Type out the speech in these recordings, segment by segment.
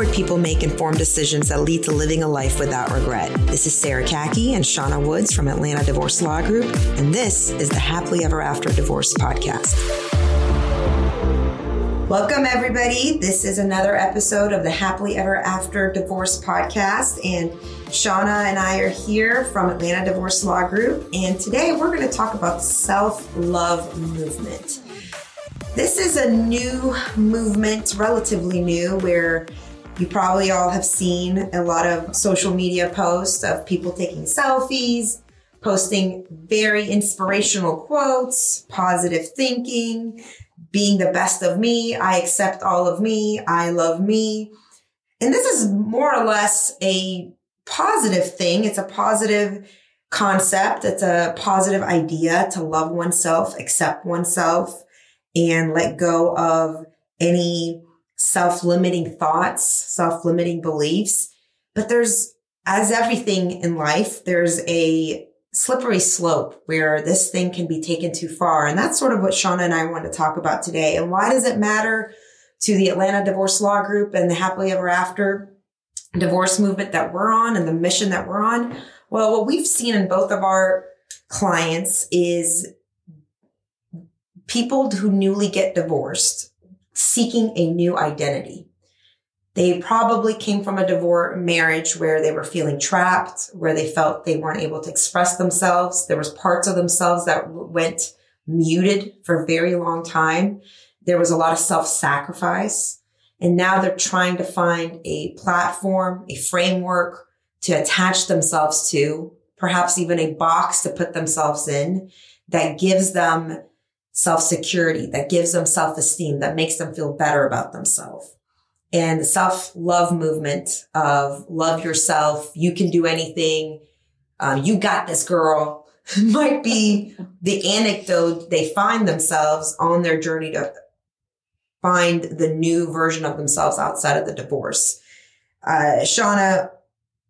empowered people make informed decisions that lead to living a life without regret. This is Sara Khaki and Shauna Woods from Atlanta Divorce Law Group, and this is the Happily Ever After Divorce podcast. Welcome, everybody. This is another episode of the Happily Ever After Divorce podcast. And Shauna and I are here from Atlanta Divorce Law Group. And today we're going to talk about the self love movement. This is a new movement, relatively new, where you probably all have seen a lot of social media posts of people taking selfies, posting very inspirational quotes, positive thinking, being the best of me. I accept all of me. I love me. And this is more or less a positive thing. It's a positive concept. It's a positive idea to love oneself, accept oneself, and let go of any self-limiting thoughts, self-limiting beliefs. But there's, as everything in life, there's a slippery slope where this thing can be taken too far. And that's sort of what Shauna and I want to talk about today. And why does it matter to the Atlanta Divorce Law Group and the Happily Ever After divorce movement that we're on and the mission that we're on? Well, what we've seen in both of our clients is people who newly get divorced seeking a new identity. They probably came from a divorce marriage where they were feeling trapped, where they felt they weren't able to express themselves. There was parts of themselves that went muted for a very long time. There was a lot of self-sacrifice. And now they're trying to find a platform, a framework to attach themselves to, perhaps even a box to put themselves in that gives them self-security, that gives them self-esteem, that makes them feel better about themselves and the self love movement of love yourself. You can do anything. Um, you got this girl might be the anecdote they find themselves on their journey to find the new version of themselves outside of the divorce. Uh, Shauna,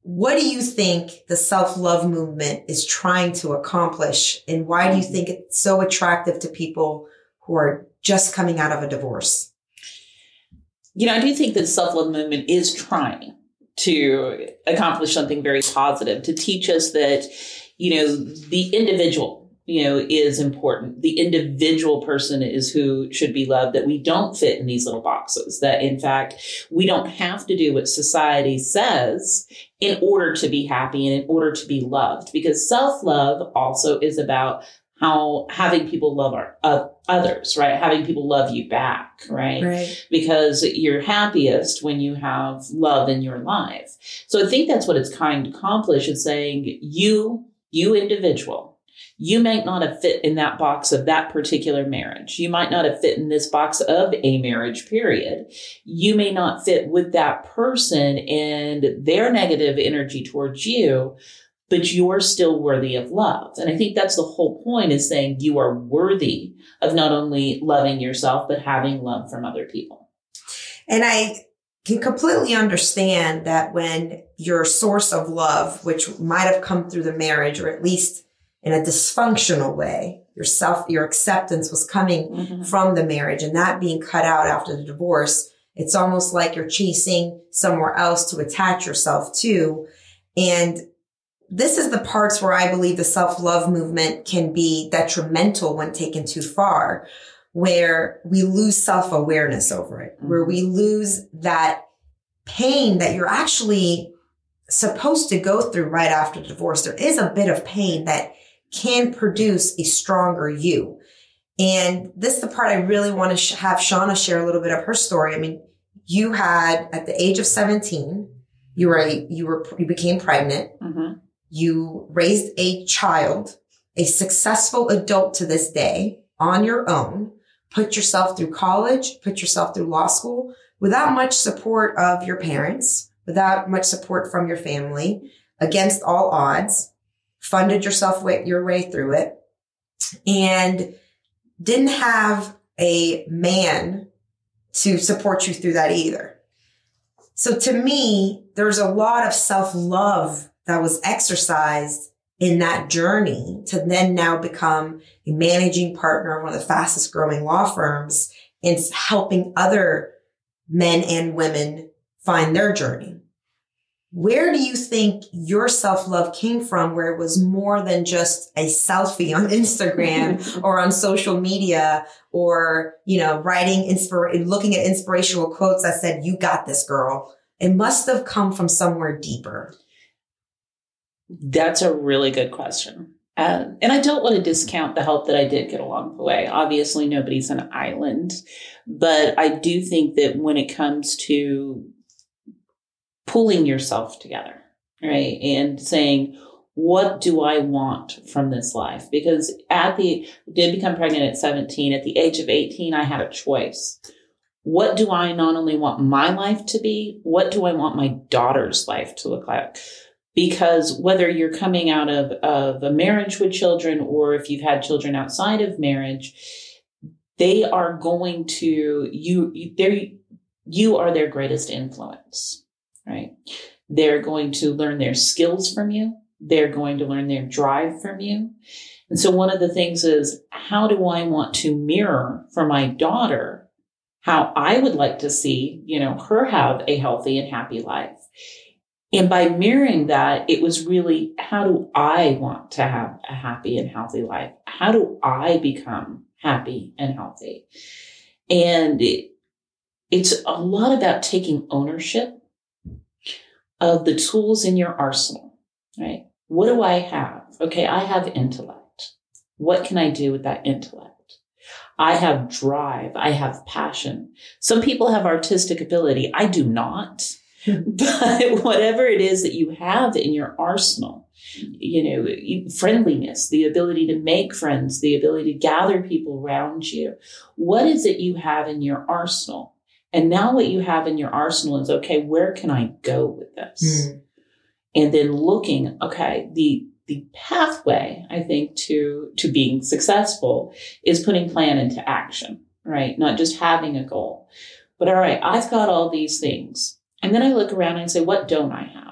what do you think the self love movement is trying to accomplish? And why do you think it's so attractive to people who are just coming out of a divorce? you know, I do think that the self love movement is trying to accomplish something very positive to teach us that, you know, the individual, you know, is important. The individual person is who should be loved, that we don't fit in these little boxes, that in fact, we don't have to do what society says in order to be happy and in order to be loved, because self love also is about how having people love our uh, others, right? Having people love you back, right? Right. Because you're happiest when you have love in your life. So I think that's what it's trying to accomplish is saying you, you individual, you might not have fit in that box of that particular marriage. You might not have fit in this box of a marriage period. You may not fit with that person and their negative energy towards you but you're still worthy of love. And I think that's the whole point is saying you are worthy of not only loving yourself, but having love from other people. And I can completely understand that when your source of love, which might have come through the marriage or at least in a dysfunctional way, your self, your acceptance was coming mm-hmm. from the marriage and that being cut out after the divorce. It's almost like you're chasing somewhere else to attach yourself to. And this is the parts where I believe the self-love movement can be detrimental when taken too far, where we lose self-awareness over it, mm-hmm. where we lose that pain that you're actually supposed to go through right after divorce. There is a bit of pain that can produce a stronger you. And this is the part I really want to sh- have Shauna share a little bit of her story. I mean, you had at the age of 17, you were a, you were, you became pregnant. Mm-hmm you raised a child, a successful adult to this day on your own, put yourself through college, put yourself through law school without much support of your parents, without much support from your family, against all odds, funded yourself your way through it and didn't have a man to support you through that either. So to me, there's a lot of self love that was exercised in that journey to then now become a managing partner of one of the fastest growing law firms and helping other men and women find their journey. Where do you think your self love came from where it was more than just a selfie on Instagram or on social media or, you know, writing, inspir- looking at inspirational quotes that said, you got this girl? It must have come from somewhere deeper. That's a really good question. Um, and I don't want to discount the help that I did get along the way. Obviously, nobody's an island, but I do think that when it comes to pulling yourself together, right, and saying, what do I want from this life? Because at the did become pregnant at 17. At the age of 18, I had a choice. What do I not only want my life to be, what do I want my daughter's life to look like? because whether you're coming out of, of a marriage with children or if you've had children outside of marriage, they are going to you they're you are their greatest influence, right? They're going to learn their skills from you. They're going to learn their drive from you. And so one of the things is how do I want to mirror for my daughter how I would like to see, you know, her have a healthy and happy life? And by mirroring that, it was really how do I want to have a happy and healthy life? How do I become happy and healthy? And it, it's a lot about taking ownership of the tools in your arsenal, right? What do I have? Okay, I have intellect. What can I do with that intellect? I have drive. I have passion. Some people have artistic ability. I do not. Hmm. but whatever it is that you have in your arsenal, you know, friendliness, the ability to make friends, the ability to gather people around you. What is it you have in your arsenal? And now what you have in your arsenal is, okay, where can I go with this? Mm. And then looking, okay, the, the pathway, I think, to, to being successful is putting plan into action, right? Not just having a goal, but all right, I've got all these things. And then I look around and say, what don't I have?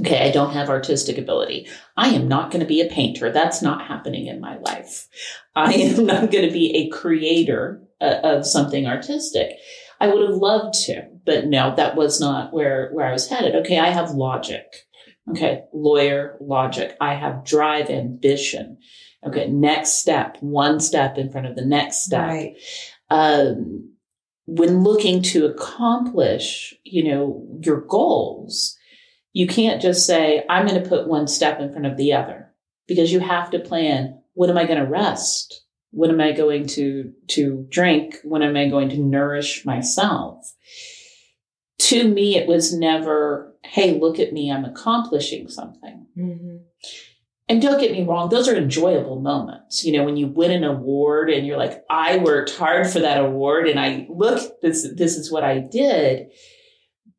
Okay, I don't have artistic ability. I am not going to be a painter. That's not happening in my life. I am not going to be a creator of something artistic. I would have loved to, but no, that was not where, where I was headed. Okay, I have logic. Okay, lawyer, logic. I have drive, ambition. Okay, next step, one step in front of the next step. Right. Um, when looking to accomplish, you know, your goals, you can't just say, I'm going to put one step in front of the other because you have to plan, when am I going to rest? When am I going to, to drink? When am I going to nourish myself? To me, it was never, Hey, look at me. I'm accomplishing something. Mm-hmm and don't get me wrong, those are enjoyable moments. You know, when you win an award and you're like, I worked hard for that award and I look, this, this is what I did.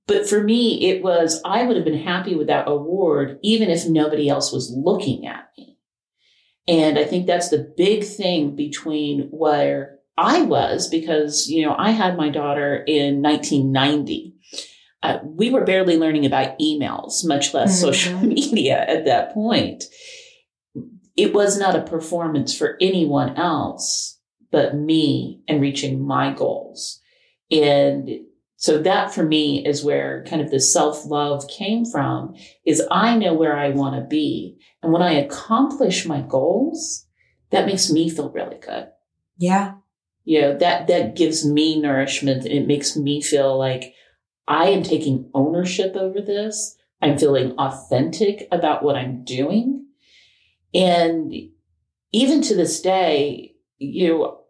But for me, it was, I would have been happy with that award, even if nobody else was looking at me. And I think that's the big thing between where I was, because, you know, I had my daughter in 1990. Uh, we were barely learning about emails, much less mm-hmm. social media at that point it was not a performance for anyone else but me and reaching my goals. And so that for me is where kind of the self love came from is I know where I want to be. And when I accomplish my goals, that makes me feel really good. Yeah. You know, that, that gives me nourishment. It makes me feel like I am taking ownership over this. I'm feeling authentic about what I'm doing. And even to this day, you know,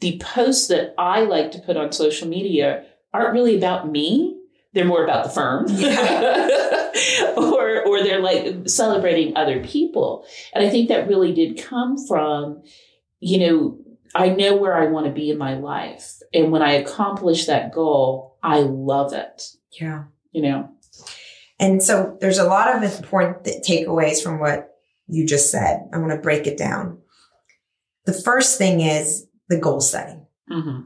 the posts that I like to put on social media aren't really about me. They're more about the firm. Yeah. or or they're like celebrating other people. And I think that really did come from, you know, I know where I want to be in my life. And when I accomplish that goal, I love it. Yeah. You know. And so there's a lot of important takeaways from what you just said. I want to break it down. The first thing is the goal setting. Mm-hmm.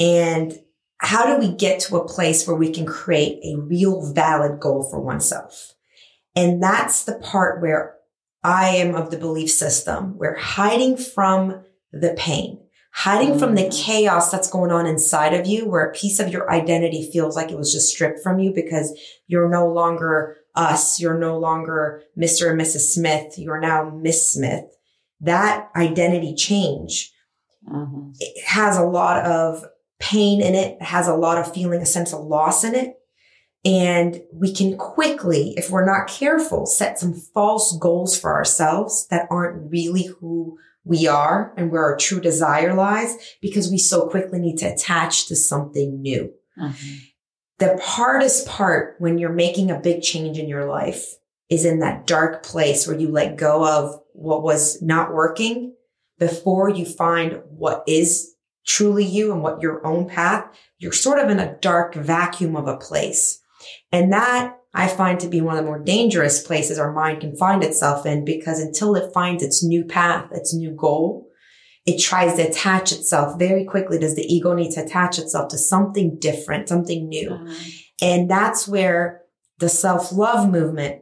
And how do we get to a place where we can create a real valid goal for oneself? And that's the part where I am of the belief system where hiding from the pain, hiding from the Mhm. chaos that's going on inside of you, where a piece of your identity feels like it was just stripped from you because you're no longer us. You're no longer Mr. and Mrs. Smith. You're now Miss Smith. That identity change Mhm. it has a lot of pain in it, has a lot of feeling a sense of loss in it. And we can quickly, if we're not careful, set some false goals for ourselves that aren't really who we are and where our true desire lies because we so quickly need to attach to something new. Mhm. The hardest part when you're making a big change in your life is in that dark place where you let go of what was not working before you find what is truly you and what your own path. You're sort of in a dark vacuum of a place. And that I find to be one of the more dangerous places our mind can find itself in because until it finds its new path, its new goal, it tries to attach itself very quickly. Does the ego need to attach itself to something different, something new? Mhm. And that's where the self love movement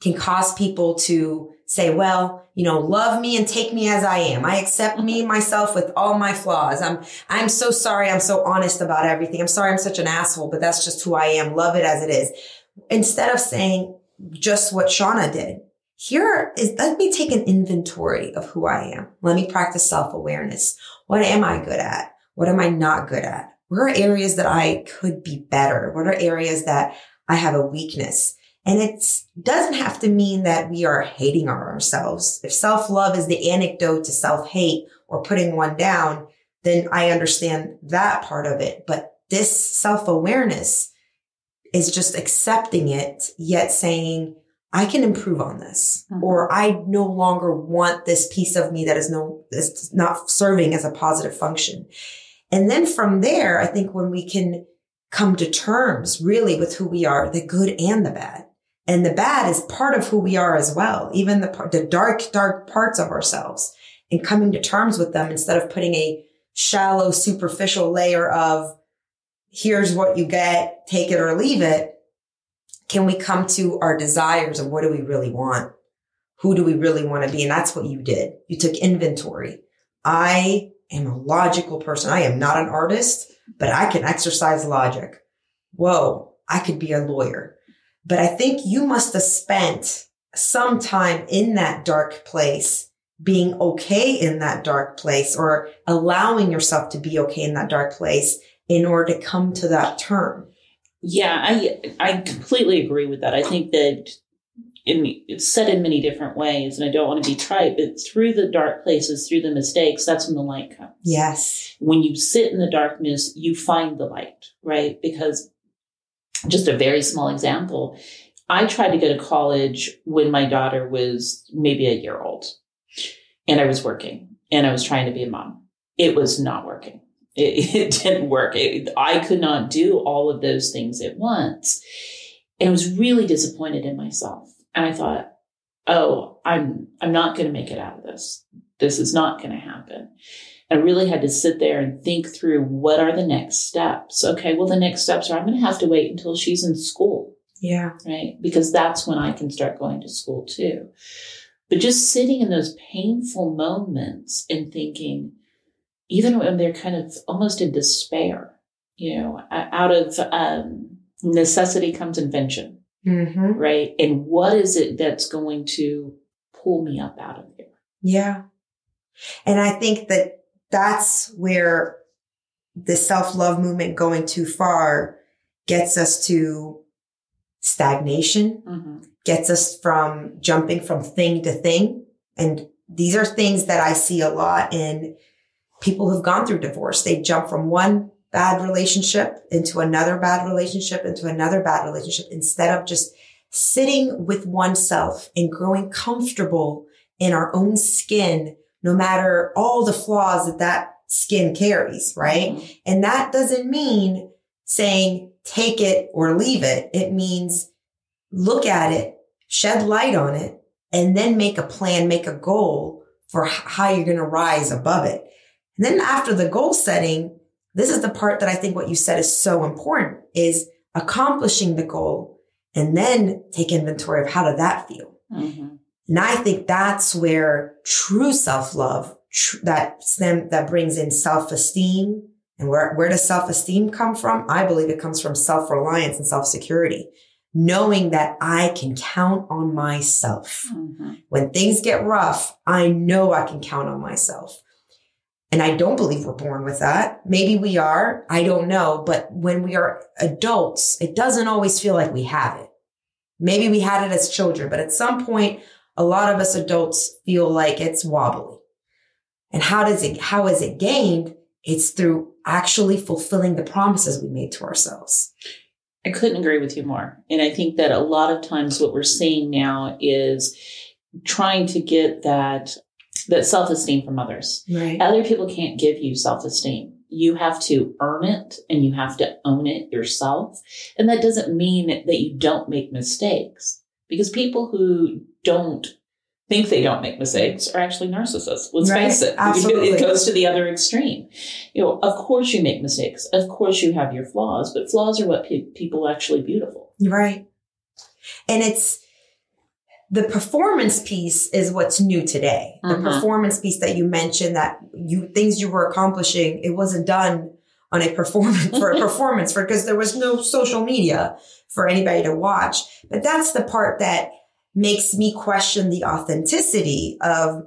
can cause people to say, well, you know, love me and take me as I am. I accept me, mm-hmm. myself with all my flaws. I'm, I'm so sorry. I'm so honest about everything. I'm sorry I'm such an asshole, but that's just who I am. Love it as it is. Instead of saying just what Shauna did, here is, let me take an inventory of who I am. Let me practice self awareness. What am I good at? What am I not good at? Where are areas that I could be better? What are areas that I have a weakness? And it doesn't have to mean that we are hating ourselves. If self love is the antidote to self hate or putting one down, then I understand that part of it. But this self awareness is just accepting it, yet saying, I can improve on this, Mhm. or I no longer want this piece of me that is no, is not serving as a positive function. And then from there, I think when we can come to terms really with who we are, the good and the bad. And the bad is part of who we are as well, even the the dark, dark parts of ourselves and coming to terms with them instead of putting a shallow, superficial layer of here's what you get, take it or leave it. Can we come to our desires of what do we really want? Who do we really want to be? And that's what you did. You took inventory. I am a logical person. I am not an artist, but I can exercise logic. Whoa, I could be a lawyer. But I think you must have spent some time in that dark place being okay in that dark place or allowing yourself to be okay in that dark place in order to come to that term. Yeah, I I completely agree with that. I think that in, it's said in many different ways, and I don't want to be trite, but through the dark places, through the mistakes, that's when the light comes. Yes. When you sit in the darkness, you find the light, right? Because just a very small example, I tried to go to college when my daughter was maybe a year old, and I was working, and I was trying to be a mom. It was not working. It, it didn't work. It, I could not do all of those things at once. And I was really disappointed in myself. And I thought, oh, I'm, I'm not going to make it out of this. This is not going to happen. I really had to sit there and think through what are the next steps. Okay. Well, the next steps are I'm going to have to wait until she's in school, Yeah. right? Because that's when I can start going to school too. But just sitting in those painful moments and thinking, even when they're kind of almost in despair, you know, out of um, necessity comes invention, Mm-hmm. right? And what is it that's going to pull me up out of here? Yeah. And I think that that's where the self love movement going too far gets us to stagnation, Mm-hmm. gets us from jumping from thing to thing. And these are things that I see a lot in people who've gone through divorce. They jump from one bad relationship into another bad relationship into another bad relationship instead of just sitting with oneself and growing comfortable in our own skin, no matter all the flaws that that skin carries, right? Mm-hmm. And that doesn't mean saying take it or leave it. It means look at it, shed light on it, and then make a plan, make a goal for how you're going to rise above it. And then after the goal setting, this is the part that I think what you said is so important is accomplishing the goal and then take inventory of how did that feel? Mm-hmm. And I think that's where true self love tr- that stem that brings in self-esteem. And where, where does self-esteem come from? I believe it comes from self-reliance and self-security. Knowing that I can count on myself. Mm-hmm. When things get rough, I know I can count on myself. And I don't believe we're born with that. Maybe we are. I don't know. But when we are adults, it doesn't always feel like we have it. Maybe we had it as children, but at some point, a lot of us adults feel like it's wobbly. And how does it, how is it gained? It's through actually fulfilling the promises we made to ourselves. I couldn't agree with you more. And I think that a lot of times what we're seeing now is trying to get that that self-esteem from others. Right. Other people can't give you self-esteem. You have to earn it and you have to own it yourself. And that doesn't mean that you don't make mistakes because people who don't think they don't make mistakes are actually narcissists. Let's Right. face it. Absolutely. It goes to the other extreme. You know, of course you make mistakes. Of course you have your flaws, but flaws are what pe- people actually beautiful. Right. And it's the performance piece is what's new today. The Mhm. performance piece that you mentioned that you things you were accomplishing, it wasn't done on a performance for a performance for because there was no social media for anybody to watch. But that's the part that makes me question the authenticity of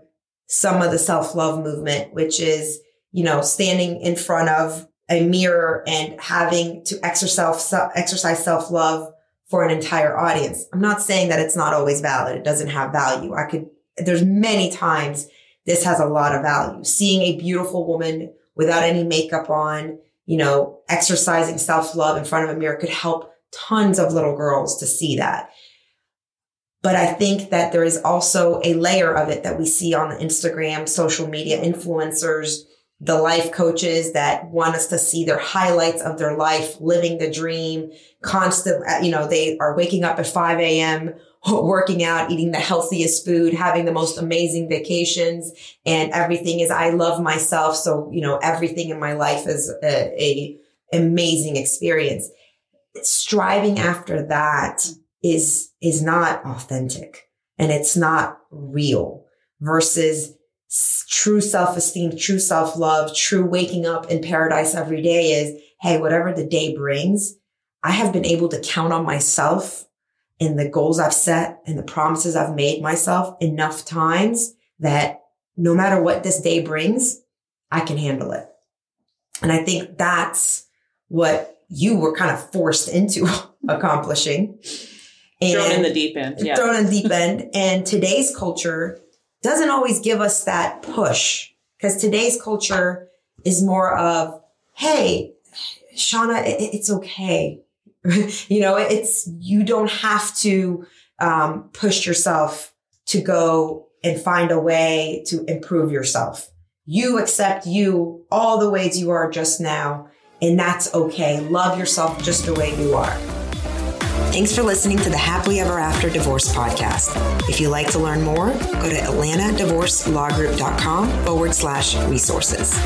some of the self-love movement, which is, you know, standing in front of a mirror and having to exercise exercise self-love for an entire audience. I'm not saying that it's not always valid. It doesn't have value. I could there's many times this has a lot of value. Seeing a beautiful woman without any makeup on, you know, exercising self-love in front of a mirror could help tons of little girls to see that. But I think that there is also a layer of it that we see on the Instagram, social media influencers, the life coaches that want us to see their highlights of their life, living the dream, constant, uh, you know, they are waking up at 5 a.m., working out, eating the healthiest food, having the most amazing vacations, and everything is, I love myself. So, you know, everything in my life is a, a amazing experience. Striving after that is, is not authentic and it's not real versus true self-esteem, true self-love, true waking up in paradise every day is, Hey, whatever the day brings, I have been able to count on myself and the goals I've set and the promises I've made myself enough times that no matter what this day brings, I can handle it. And I think that's what you were kind of forced into accomplishing. Thrown in the deep end. Yeah. thrown in the deep end. And today's culture doesn't always give us that push because today's culture is more of, Hey, Shauna, it, it's okay. you know, it's, you don't have to, um, push yourself to go and find a way to improve yourself. You accept you all the ways you are just now. And that's okay. Love yourself just the way you are. Thanks for listening to the Happily Ever After Divorce podcast. If you'd like to learn more, go to atlantadivorcelawgroup.com forward slash resources.